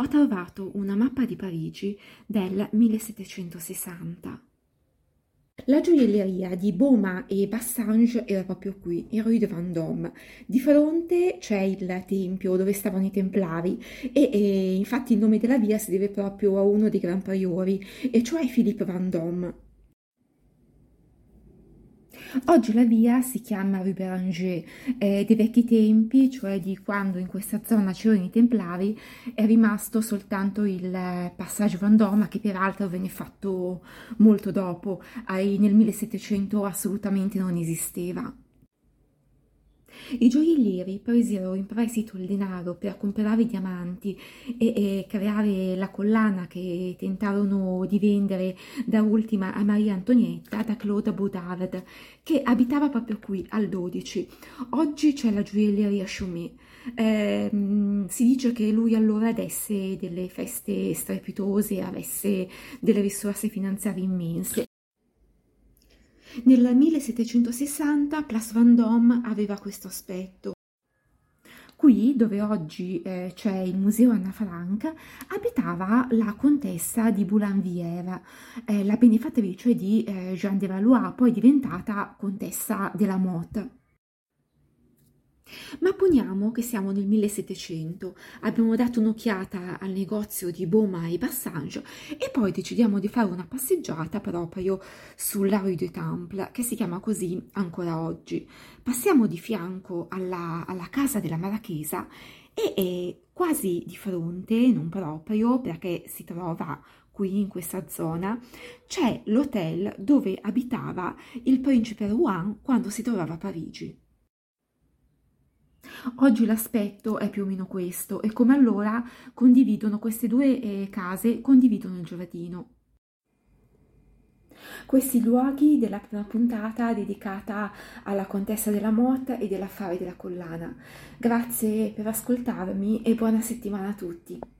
ho trovato una mappa di Parigi del 1760. La gioielleria di Beaumont e Bassange era proprio qui, in Rue de Vendôme. Di fronte c'è il tempio dove stavano i templari e, e infatti il nome della via si deve proprio a uno dei gran priori, e cioè Philippe Vendôme. Oggi la via si chiama Rue Béranger, eh, dei vecchi tempi, cioè di quando in questa zona c'erano i Templari, è rimasto soltanto il passaggio Vendôme, che peraltro venne fatto molto dopo, nel 1700 assolutamente non esisteva. I gioiellieri presero in prestito il denaro per comprare i diamanti e, e, creare la collana che tentarono di vendere da ultima a Maria Antonietta da Claude Baudard, che abitava proprio qui al 12. Oggi c'è la gioielleria Chaumet. Eh, si dice che lui allora desse delle feste strepitose, avesse delle risorse finanziarie immense. Nel 1760 Place Vendôme aveva questo aspetto. Qui, dove oggi eh, c'è il Museo Anna Frank, abitava la contessa di Boulainvière, eh, la benefattrice di eh, Jean de Valois, poi diventata contessa della Motte. Ma poniamo che siamo nel 1700, abbiamo dato un'occhiata al negozio di Beaumont e Bassange e poi decidiamo di fare una passeggiata proprio sulla Rue du Temple, che si chiama così ancora oggi. Passiamo di fianco alla, alla casa della Marachesa e, e quasi di fronte, non proprio perché si trova qui in questa zona, c'è l'hotel dove abitava il principe Rouen quando si trovava a Parigi. Oggi l'aspetto è più o meno questo e come allora condividono queste due eh, case, condividono il giardino. Questi luoghi della prima puntata dedicata alla contessa della Motta e dell'affare della collana. Grazie per ascoltarmi e buona settimana a tutti.